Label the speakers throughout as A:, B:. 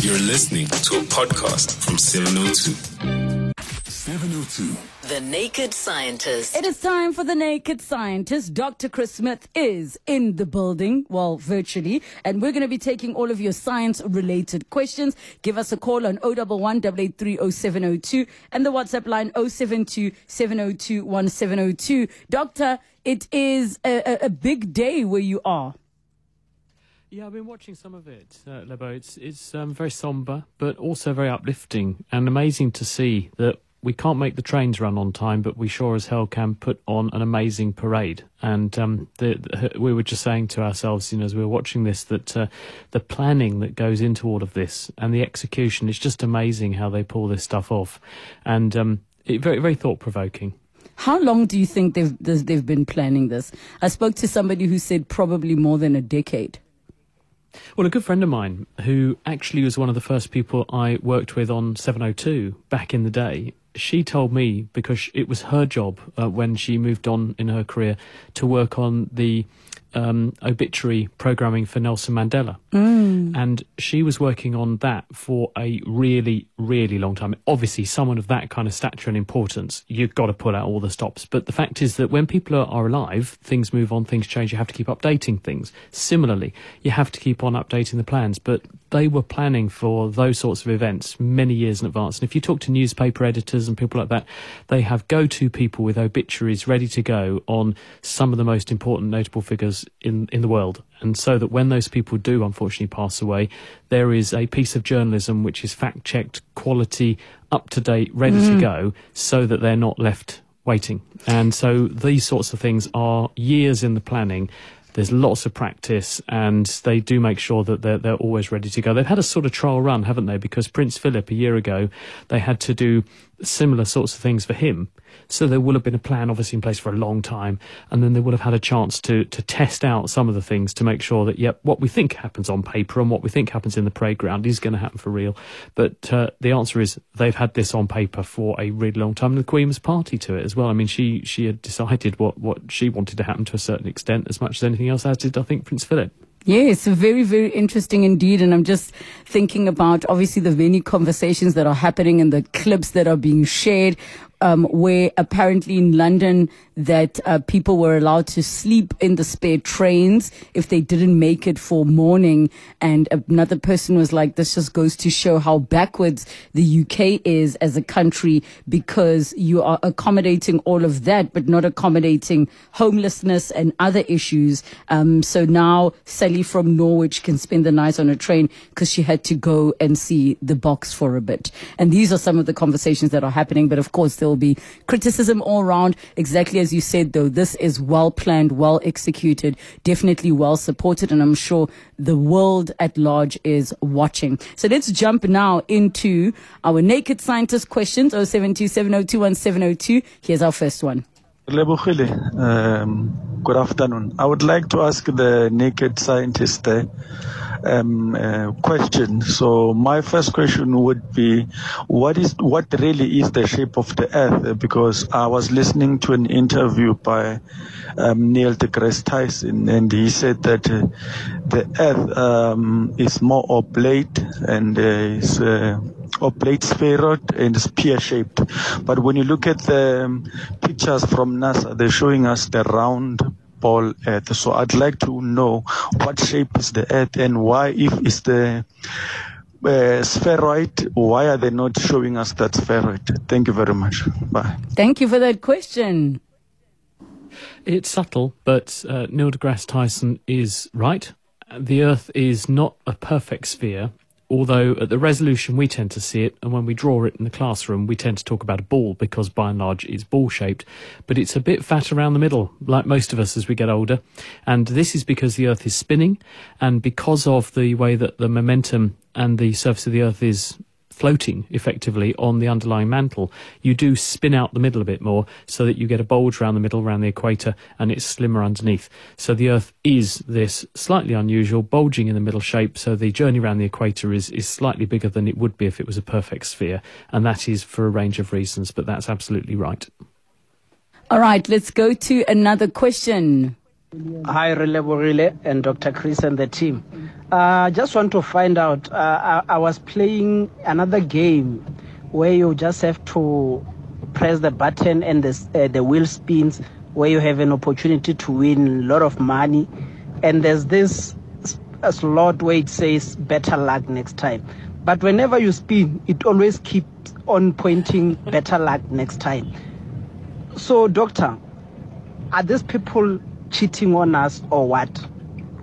A: You're listening to a podcast from 702. 702.
B: The Naked Scientist.
C: It is time for the Naked Scientist. Dr. Chris Smith is in the building, well, virtually, and we're going to be taking all of your science related questions. Give us a call on 011 883 and the WhatsApp line 072 702 1702. Doctor, it is a, a, a big day where you are.
D: Yeah, I've been watching some of it, uh, Lebo. It's it's um, very somber, but also very uplifting and amazing to see that we can't make the trains run on time, but we sure as hell can put on an amazing parade. And um, the, the, we were just saying to ourselves, you know, as we were watching this, that uh, the planning that goes into all of this and the execution is just amazing how they pull this stuff off, and um, it, very very thought provoking.
C: How long do you think they've they've been planning this? I spoke to somebody who said probably more than a decade.
D: Well, a good friend of mine who actually was one of the first people I worked with on 702 back in the day she told me because it was her job uh, when she moved on in her career to work on the um, obituary programming for Nelson Mandela. Mm. And she was working on that for a really, really long time. Obviously, someone of that kind of stature and importance, you've got to pull out all the stops. But the fact is that when people are, are alive, things move on, things change. You have to keep updating things. Similarly, you have to keep on updating the plans. But they were planning for those sorts of events many years in advance. And if you talk to newspaper editors and people like that, they have go to people with obituaries ready to go on some of the most important notable figures in, in the world. And so that when those people do unfortunately pass away, there is a piece of journalism which is fact checked, quality, up to date, ready mm. to go, so that they're not left waiting. And so these sorts of things are years in the planning there's lots of practice, and they do make sure that they're, they're always ready to go. They've had a sort of trial run, haven't they? Because Prince Philip, a year ago, they had to do similar sorts of things for him. So there will have been a plan obviously in place for a long time, and then they would have had a chance to to test out some of the things to make sure that yep, what we think happens on paper and what we think happens in the playground is going to happen for real. But uh, the answer is they've had this on paper for a really long time, and the Queen was party to it as well. I mean, she she had decided what what she wanted to happen to a certain extent as much as anything else, as did I think Prince Philip.
C: Yes, very, very interesting indeed. And I'm just thinking about obviously the many conversations that are happening and the clips that are being shared um, where apparently in London that uh, people were allowed to sleep in the spare trains if they didn't make it for morning. And another person was like, this just goes to show how backwards the UK is as a country because you are accommodating all of that, but not accommodating homelessness and other issues. Um, so now Sally from Norwich can spend the night on a train because she had to go and see the box for a bit. And these are some of the conversations that are happening. But of course, there will be criticism all around, exactly as you said, though, this is well planned, well executed, definitely well supported, and I'm sure the world at large is watching. So let's jump now into our naked scientist questions 0727021702. Here's our first one.
E: Um, good afternoon. I would like to ask the naked scientist a um, uh, question. So my first question would be, what is what really is the shape of the Earth? Because I was listening to an interview by um, Neil deGrasse Tyson, and he said that uh, the Earth um, is more oblate and uh, is uh, oblate spheroid and is pear-shaped. But when you look at the um, pictures from NASA, they're showing us the round ball earth. So I'd like to know what shape is the earth and why, if it's the uh, spheroid, why are they not showing us that spheroid? Thank you very much. Bye.
C: Thank you for that question.
D: It's subtle, but uh, Neil deGrasse Tyson is right. The Earth is not a perfect sphere although at the resolution we tend to see it, and when we draw it in the classroom, we tend to talk about a ball because by and large it's ball shaped, but it's a bit fat around the middle, like most of us as we get older. And this is because the Earth is spinning, and because of the way that the momentum and the surface of the Earth is floating effectively on the underlying mantle, you do spin out the middle a bit more so that you get a bulge around the middle, around the equator, and it's slimmer underneath. So the Earth is this slightly unusual, bulging in the middle shape. So the journey around the equator is, is slightly bigger than it would be if it was a perfect sphere. And that is for a range of reasons, but that's absolutely right.
C: All right, let's go to another question.
F: Hi, Relebogile and Dr. Chris and the team. I uh, just want to find out. Uh, I, I, was playing another game where you just have to press the button and the, uh, the wheel spins, where you have an opportunity to win a lot of money. And there's this slot where it says better luck next time. But whenever you spin, it always keeps on pointing better luck next time. So, doctor, are these people cheating on us or what?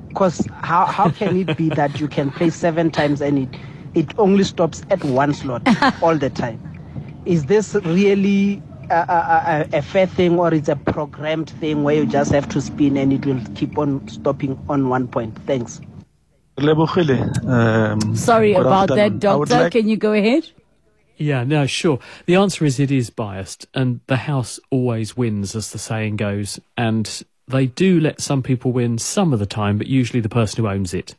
F: Because how, how can it be that you can play seven times and it, it only stops at one slot all the time? Is this really a, a, a, a, fair thing or it's a programmed thing where you just have to spin and it will keep on stopping on one point? Thanks.
C: Um, Sorry about that, Doctor. Like... Can you go ahead?
D: Yeah, no, sure. The answer is it is biased, and the house always wins, as the saying goes. And they do let some people win some of the time, but usually the person who owns it.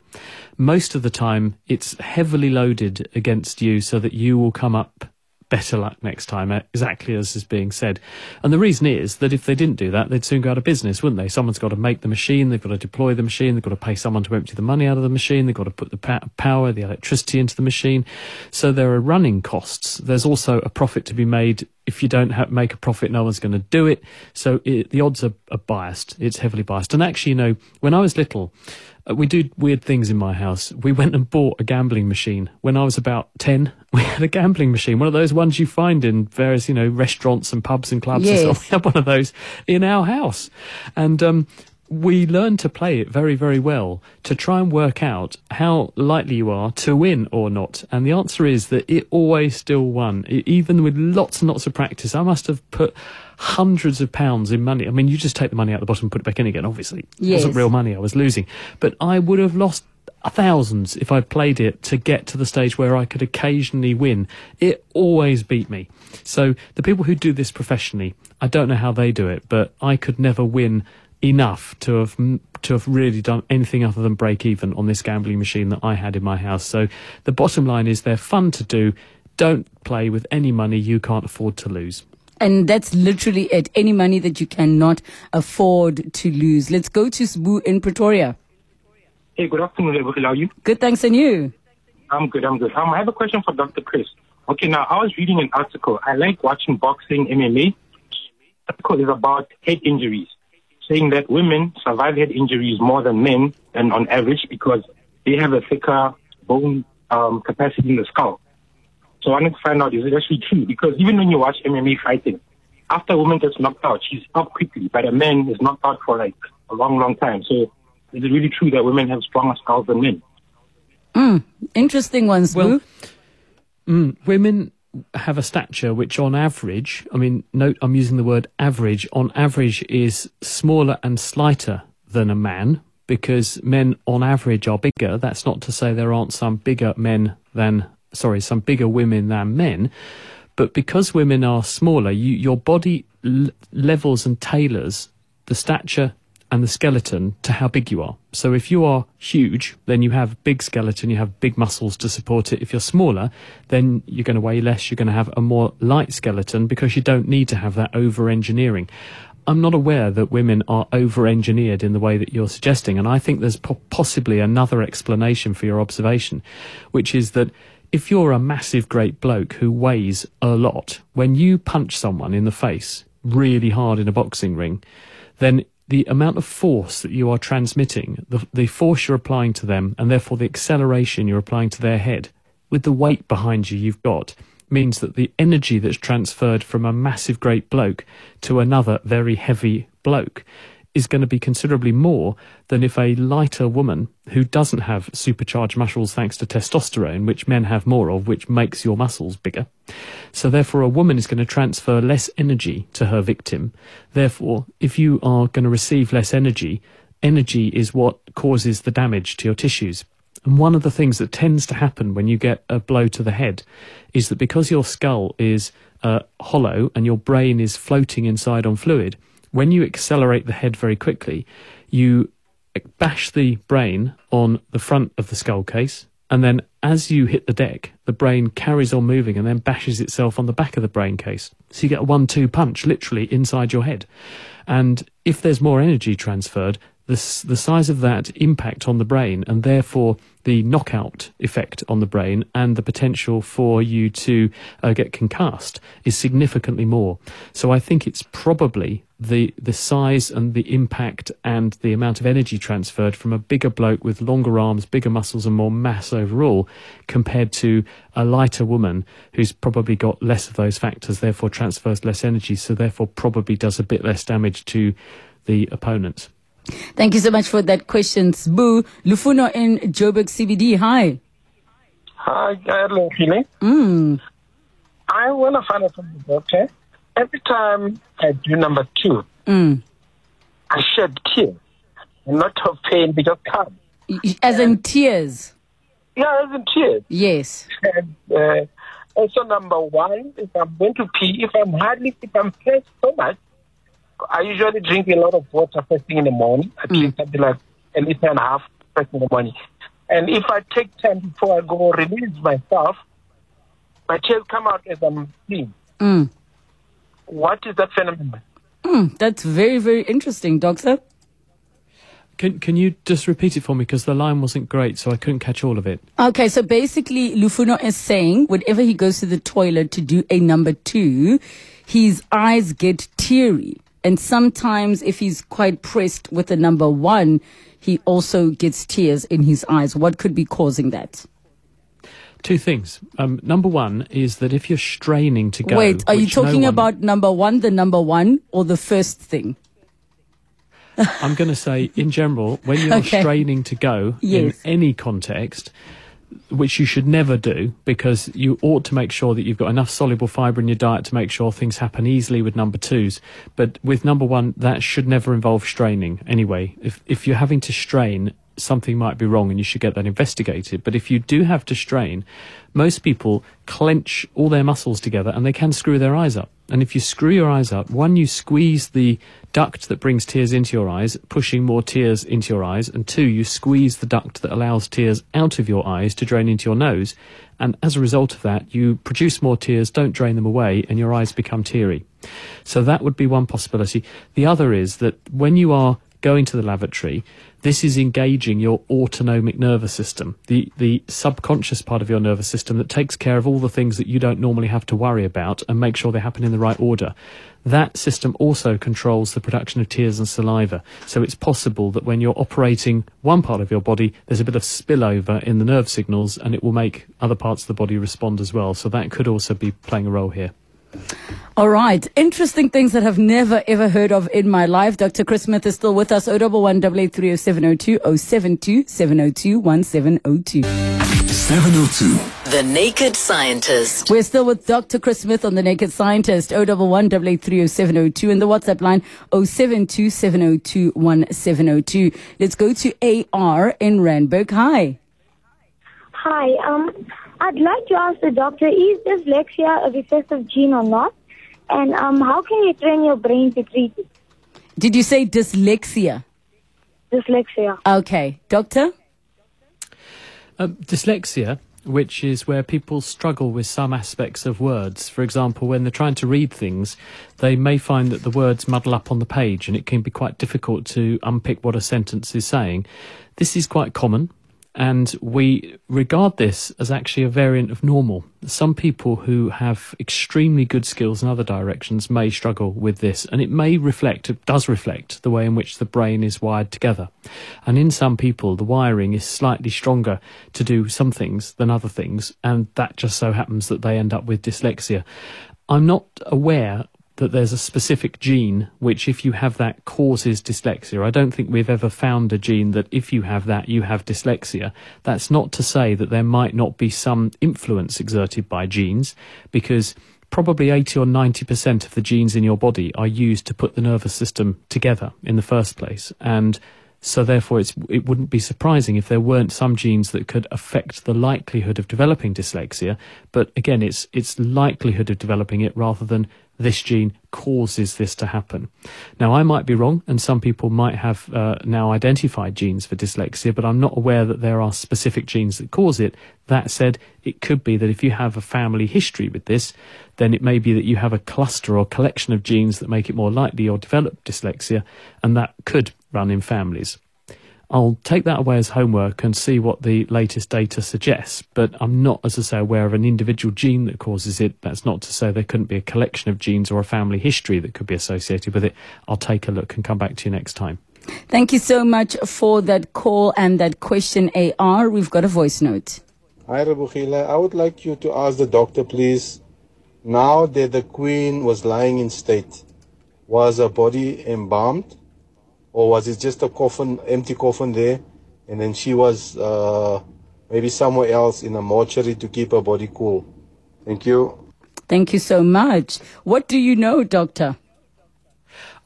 D: Most of the time, it's heavily loaded against you so that you will come up better luck next time, exactly as is being said. And the reason is that if they didn't do that, they'd soon go out of business, wouldn't they? Someone's got to make the machine, they've got to deploy the machine, they've got to pay someone to empty the money out of the machine, they've got to put the power, the electricity into the machine. So there are running costs. There's also a profit to be made. If you don't have, make a profit, no one's going to do it. So it, the odds are, are biased. It's heavily biased. And actually, you know, when I was little, uh, we do weird things in my house. We went and bought a gambling machine when I was about 10. We had a gambling machine, one of those ones you find in various, you know, restaurants and pubs and clubs
C: yes.
D: and stuff. We had one of those in our house. And, um, we learned to play it very, very well to try and work out how likely you are to win or not. And the answer is that it always still won, it, even with lots and lots of practice. I must have put hundreds of pounds in money. I mean, you just take the money out the bottom and put it back in again, obviously. Yes. It wasn't real money I was losing. But I would have lost thousands if I played it to get to the stage where I could occasionally win. It always beat me. So the people who do this professionally, I don't know how they do it, but I could never win enough to have to have really done anything other than break even on this gambling machine that I had in my house. So the bottom line is they're fun to do. Don't play with any money you can't afford to lose.
C: And that's literally it. Any money that you cannot afford to lose. Let's go to Sbu in Pretoria.
G: Hey, good afternoon, How are you?
C: Good, thanks. And you?
G: I'm good, I'm good. Um, I have a question for Dr. Chris. Okay, now I was reading an article. I like watching boxing, MMA. The article is about head injuries, saying that women survive head injuries more than men and on average because they have a thicker bone um, capacity in the skull. So I wanted to find out, is it actually true? Because even when you watch MMA fighting, after a woman gets knocked out, she's up quickly, but a man is knocked out for like a long, long time. So is it really true that women have stronger skulls than men?
C: Mm, interesting ones, well,
D: mm, women have a stature which on average, I mean, note I'm using the word average, on average is smaller and slighter than a man because men on average are bigger. That's not to say there aren't some bigger men than sorry, some bigger women than men. But because women are smaller, you, your body l- levels and tailors the stature and the skeleton to how big you are. So if you are huge, then you have big skeleton, you have big muscles to support it. If you're smaller, then you're going to weigh less, you're going to have a more light skeleton because you don't need to have that over engineering. I'm not aware that women are over engineered in the way that you're suggesting. And I think there's po- possibly another explanation for your observation, which is that if you're a massive great bloke who weighs a lot, when you punch someone in the face really hard in a boxing ring, then the amount of force that you are transmitting, the, the force you're applying to them, and therefore the acceleration you're applying to their head, with the weight behind you you've got, means that the energy that's transferred from a massive great bloke to another very heavy bloke is going to be considerably more than if a lighter woman who doesn't have supercharged muscles thanks to testosterone, which men have more of, which makes your muscles bigger. So therefore a woman is going to transfer less energy to her victim. Therefore, if you are going to receive less energy, energy is what causes the damage to your tissues. And one of the things that tends to happen when you get a blow to the head is that because your skull is uh, hollow and your brain is floating inside on fluid, when you accelerate the head very quickly, you bash the brain on the front of the skull case, and then as you hit the deck, the brain carries on moving and then bashes itself on the back of the brain case. So you get a one two punch literally inside your head. And if there's more energy transferred, the, the size of that impact on the brain and therefore the knockout effect on the brain and the potential for you to uh, get concussed is significantly more. So I think it's probably the the size and the impact and the amount of energy transferred from a bigger bloke with longer arms, bigger muscles, and more mass overall, compared to a lighter woman who's probably got less of those factors, therefore transfers less energy, so therefore probably does a bit less damage to the opponents.
C: Thank you so much for that question, Boo. Lufuno in Joburg CBD. Hi.
H: Hi, hello, Philly.
C: Mm.
H: I want to find out from the doctor. Every time I do number two,
C: Mm.
H: I shed tears. Not of pain, but just calm.
C: As in tears.
H: Yeah, as in tears.
C: Yes.
H: And uh, also number one, if I'm going to pee, if I'm hardly, if I'm pressed so much, I usually drink a lot of water first thing in the morning. I drink something like a liter and a half first thing in the morning. And if I take time before I go release myself, my tears come out as I'm peeing.
C: Mm.
H: What is that phenomenon?
C: Mm. That's very, very interesting, Doctor.
D: Can can you just repeat it for me because the line wasn't great, so I couldn't catch all of it.
C: Okay, so basically, Lufuno is saying whenever he goes to the toilet to do a number two, his eyes get teary. And sometimes, if he's quite pressed with a number one, he also gets tears in his eyes. What could be causing that?
D: Two things. Um, number one is that if you're straining to go,
C: Wait, are you
D: which no
C: talking
D: one-
C: about number one, the number one, or the first thing?
D: I'm going to say, in general, when you're
C: Okay.
D: straining to go
C: Yes.
D: in any context, which you should never do because you ought to make sure that you've got enough soluble fibre in your diet to make sure things happen easily with number twos. But with number one, that should never involve straining anyway. If, if you're having to strain, something might be wrong and you should get that investigated. But if you do have to strain, most people clench all their muscles together and they can screw their eyes up. And if you screw your eyes up, one, you squeeze the duct that brings tears into your eyes, pushing more tears into your eyes, and two, you squeeze the duct that allows tears out of your eyes to drain into your nose. And as a result of that, you produce more tears, don't drain them away, and your eyes become teary. So that would be one possibility. The other is that when you are going to the lavatory, this is engaging your autonomic nervous system, the, the subconscious part of your nervous system that takes care of all the things that you don't normally have to worry about and make sure they happen in the right order. That system also controls the production of tears and saliva. So it's possible that when you're operating one part of your body, there's a bit of spillover in the nerve signals and it will make other parts of the body respond as well. So that could also be playing a role here.
C: All right. Interesting things that I've never ever heard of in my life. Dr. Chris Smith is still with us. 011 702 072 702 1702.
A: 702.
B: The Naked Scientist.
C: We're still with Dr. Chris Smith on The Naked Scientist, 011 702 and the WhatsApp line 072 702 1702. Let's go to AR in Randburg. Hi.
I: Hi, um, I'd like to ask the doctor, is dyslexia a recessive gene or not? And um, how can you train your brain to treat it?
C: Did you say dyslexia?
I: dyslexia?
C: Okay. Doctor?
D: Um, dyslexia, which is where people struggle with some aspects of words. For example, when they're trying to read things, they may find that the words muddle up on the page and it can be quite difficult to unpick what a sentence is saying. This is quite common. And we regard this as actually a variant of normal. Some people who have extremely good skills in other directions may struggle with this, and it may reflect, it does reflect, the way in which the brain is wired together. And in some people, the wiring is slightly stronger to do some things than other things, and that just so happens that they end up with dyslexia. I'm not aware that there's a specific gene which, if you have that, causes dyslexia. I don't think we've ever found a gene that if you have that, you have dyslexia. That's not to say that there might not be some influence exerted by genes, because probably 80 or 90% of the genes in your body are used to put the nervous system together in the first place. And so therefore it wouldn't be surprising if there weren't some genes that could affect the likelihood of developing dyslexia. But again, it's, it's likelihood of developing it rather than this gene causes this to happen. Now, I might be wrong, and some people might have uh, now identified genes for dyslexia, but I'm not aware that there are specific genes that cause it. That said, it could be that if you have a family history with this, then it may be that you have a cluster or collection of genes that make it more likely you'll develop dyslexia, and that could run in families. I'll take that away as homework and see what the latest data suggests. But I'm not, as I say, aware of an individual gene that causes it. That's not to say there couldn't be a collection of genes or a family history that could be associated with it. I'll take a look and come back to you next time.
C: Thank you so much for that call and that question, AR. We've got a voice note.
J: Hi, Rebukile. I would like you to ask the doctor, please. Now that the queen was lying in state, was her body embalmed? Or was it just a coffin, empty coffin there? And then she was uh, maybe somewhere else in a mortuary to keep her body cool. Thank you.
C: Thank you so much. What do you know, doctor?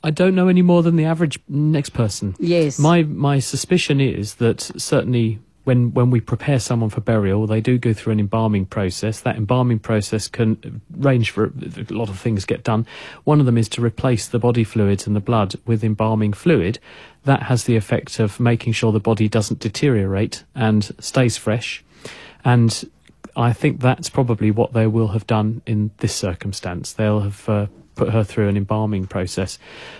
D: I don't know any more than the average next person.
C: Yes.
D: My my suspicion is that certainly when when we prepare someone for burial, they do go through an embalming process. That embalming process can range for a lot of things get done. One of them is to replace the body fluids and the blood with embalming fluid. That has the effect of making sure the body doesn't deteriorate and stays fresh. And I think that's probably what they will have done in this circumstance. They'll have uh, put her through an embalming process.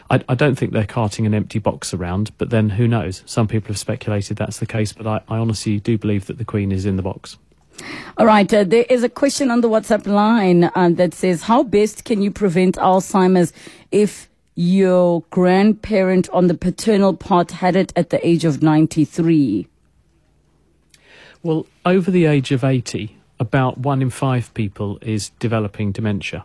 D: I, I, don't think they're carting an empty box around, but then who knows? Some people have speculated that's the case, but I, I honestly do believe that the Queen is in the box.
C: All right, uh, there is a question on the WhatsApp line uh, that says, How best can you prevent Alzheimer's if your grandparent on the paternal part had it at the age of 93?
D: Well, over the age of 80, about one in five people is developing dementia.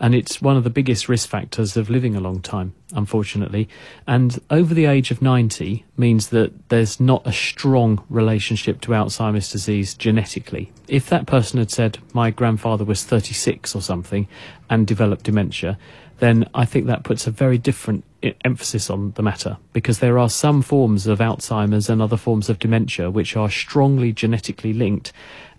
D: And it's one of the biggest risk factors of living a long time, unfortunately. And over the age of 90 means that there's not a strong relationship to Alzheimer's disease genetically. If that person had said, my grandfather was 36 or something and developed dementia, then I think that puts a very different emphasis on the matter because there are some forms of Alzheimer's and other forms of dementia which are strongly genetically linked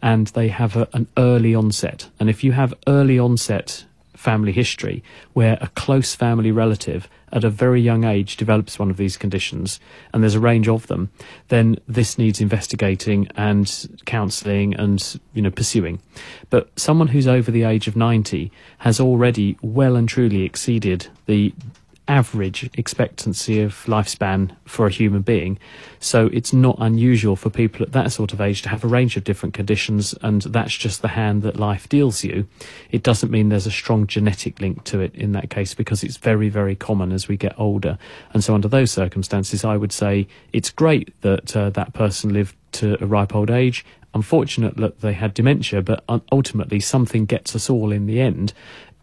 D: and they have a, an early onset. And if you have early onset family history where a close family relative at a very young age develops one of these conditions, and there's a range of them, then this needs investigating and counselling and you know pursuing. But someone who's over the age of 90 has already well and truly exceeded the average expectancy of lifespan for a human being. So it's not unusual for people at that sort of age to have a range of different conditions, and that's just the hand that life deals you. It doesn't mean there's a strong genetic link to it in that case because it's very, very common as we get older. And so, under those circumstances, I would say it's great that uh, that person lived to a ripe old age unfortunate that they had dementia, but ultimately something gets us all in the end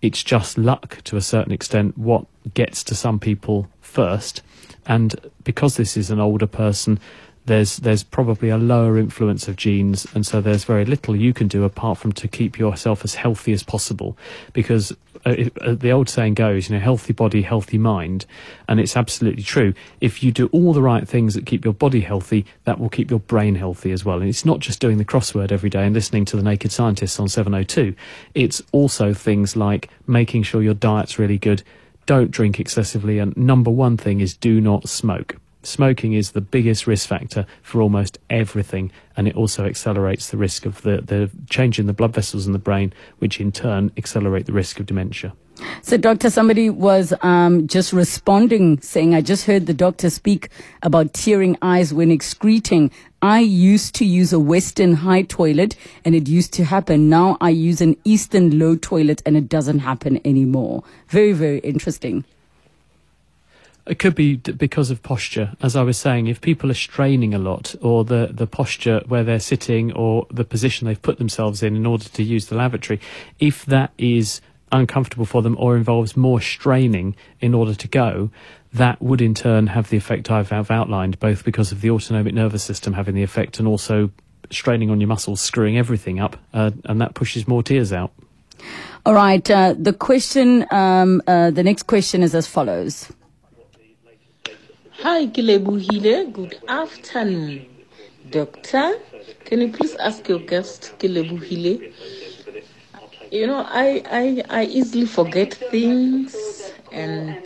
D: it's just luck to a certain extent what gets to some people first. And because this is an older person, there's there's probably a lower influence of genes, and so there's very little you can do apart from to keep yourself as healthy as possible. Because uh, uh, the old saying goes, you know, healthy body, healthy mind, and it's absolutely true. If you do all the right things that keep your body healthy, that will keep your brain healthy as well. And it's not just doing the crossword every day and listening to the Naked Scientists on 702. It's also things like making sure your diet's really good. Don't drink excessively, and number one thing is do not smoke smoking is the biggest risk factor for almost everything, and it also accelerates the risk of the, the change in the blood vessels in the brain, which in turn accelerate the risk of dementia.
C: So, doctor, somebody was um, just responding, saying, I just heard the doctor speak about tearing eyes when excreting. I used to use a Western high toilet and it used to happen. Now I use an Eastern low toilet and it doesn't happen anymore. Very, very interesting.
D: It could be because of posture. As I was saying, if people are straining a lot, or the, the posture where they're sitting, or the position they've put themselves in in order to use the lavatory, if that is uncomfortable for them or involves more straining in order to go, that would in turn have the effect I've, outlined, both because of the autonomic nervous system having the effect and also straining on your muscles, screwing everything up, uh, and that pushes more tears out.
C: All right. Uh, the question, um, uh, the next question is as follows.
K: Hi, Kilebuhile. Good afternoon, Doctor. Can you please ask your guest, Kilebuhile? You know, I, I, I easily forget things and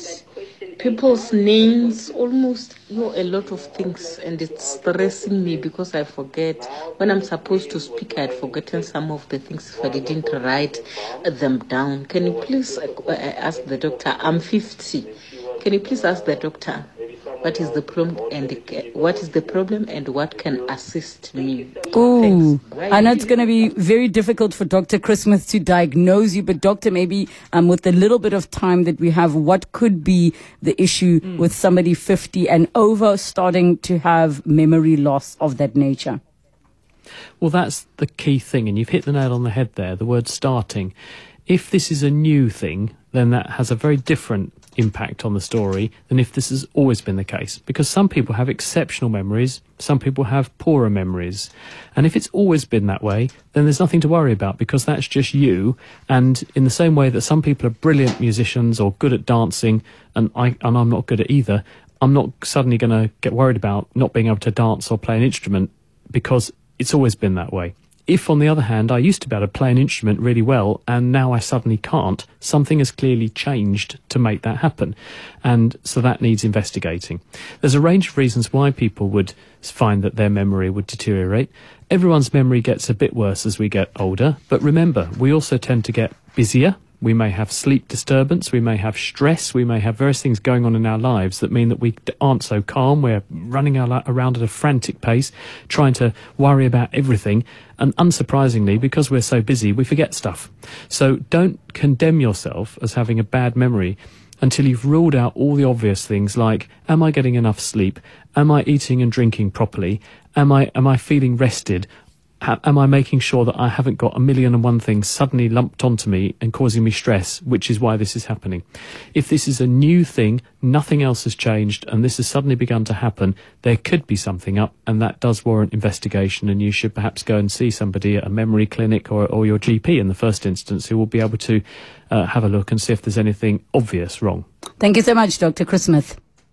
K: people's names, almost you know, a lot of things, and it's stressing me because I forget. When I'm supposed to speak, I had forgotten some of the things if I didn't write them down. Can you please uh, ask the doctor? I'm 50. Can you please ask the doctor? What is the problem and what is the problem and what can assist me.
C: Ooh, I know it's going to be very difficult for Dr. Chris Smith to diagnose you, but doctor, maybe um, with the little bit of time that we have, what could be the issue mm. with somebody 50 and over starting to have memory loss of that nature?
D: Well, that's the key thing, and you've hit the nail on the head there. The word starting. If this is a new thing, then that has a very different impact on the story than if this has always been the case. Because some people have exceptional memories, some people have poorer memories. And if it's always been that way, then there's nothing to worry about because that's just you. And in the same way that some people are brilliant musicians or good at dancing, and, I, and I'm not good at either, I'm not suddenly going to get worried about not being able to dance or play an instrument because it's always been that way. If, on the other hand, I used to be able to play an instrument really well and now I suddenly can't, something has clearly changed to make that happen. And so that needs investigating. There's a range of reasons why people would find that their memory would deteriorate. Everyone's memory gets a bit worse as we get older, but remember, we also tend to get busier we may have sleep disturbance, we may have stress, we may have various things going on in our lives that mean that we aren't so calm. We're running around at a frantic pace, trying to worry about everything. And unsurprisingly, because we're so busy, we forget stuff. So don't condemn yourself as having a bad memory until you've ruled out all the obvious things like, am I getting enough sleep? Am I eating and drinking properly? Am I, am I feeling rested? Am I making sure that I haven't got a million and one things suddenly lumped onto me and causing me stress, which is why this is happening? If this is a new thing, nothing else has changed, and this has suddenly begun to happen, there could be something up, and that does warrant investigation, and you should perhaps go and see somebody at a memory clinic or, or your GP in the first instance who will be able to uh, have a look and see if there's anything obvious wrong.
C: Thank you so much, Dr. Chris Smith.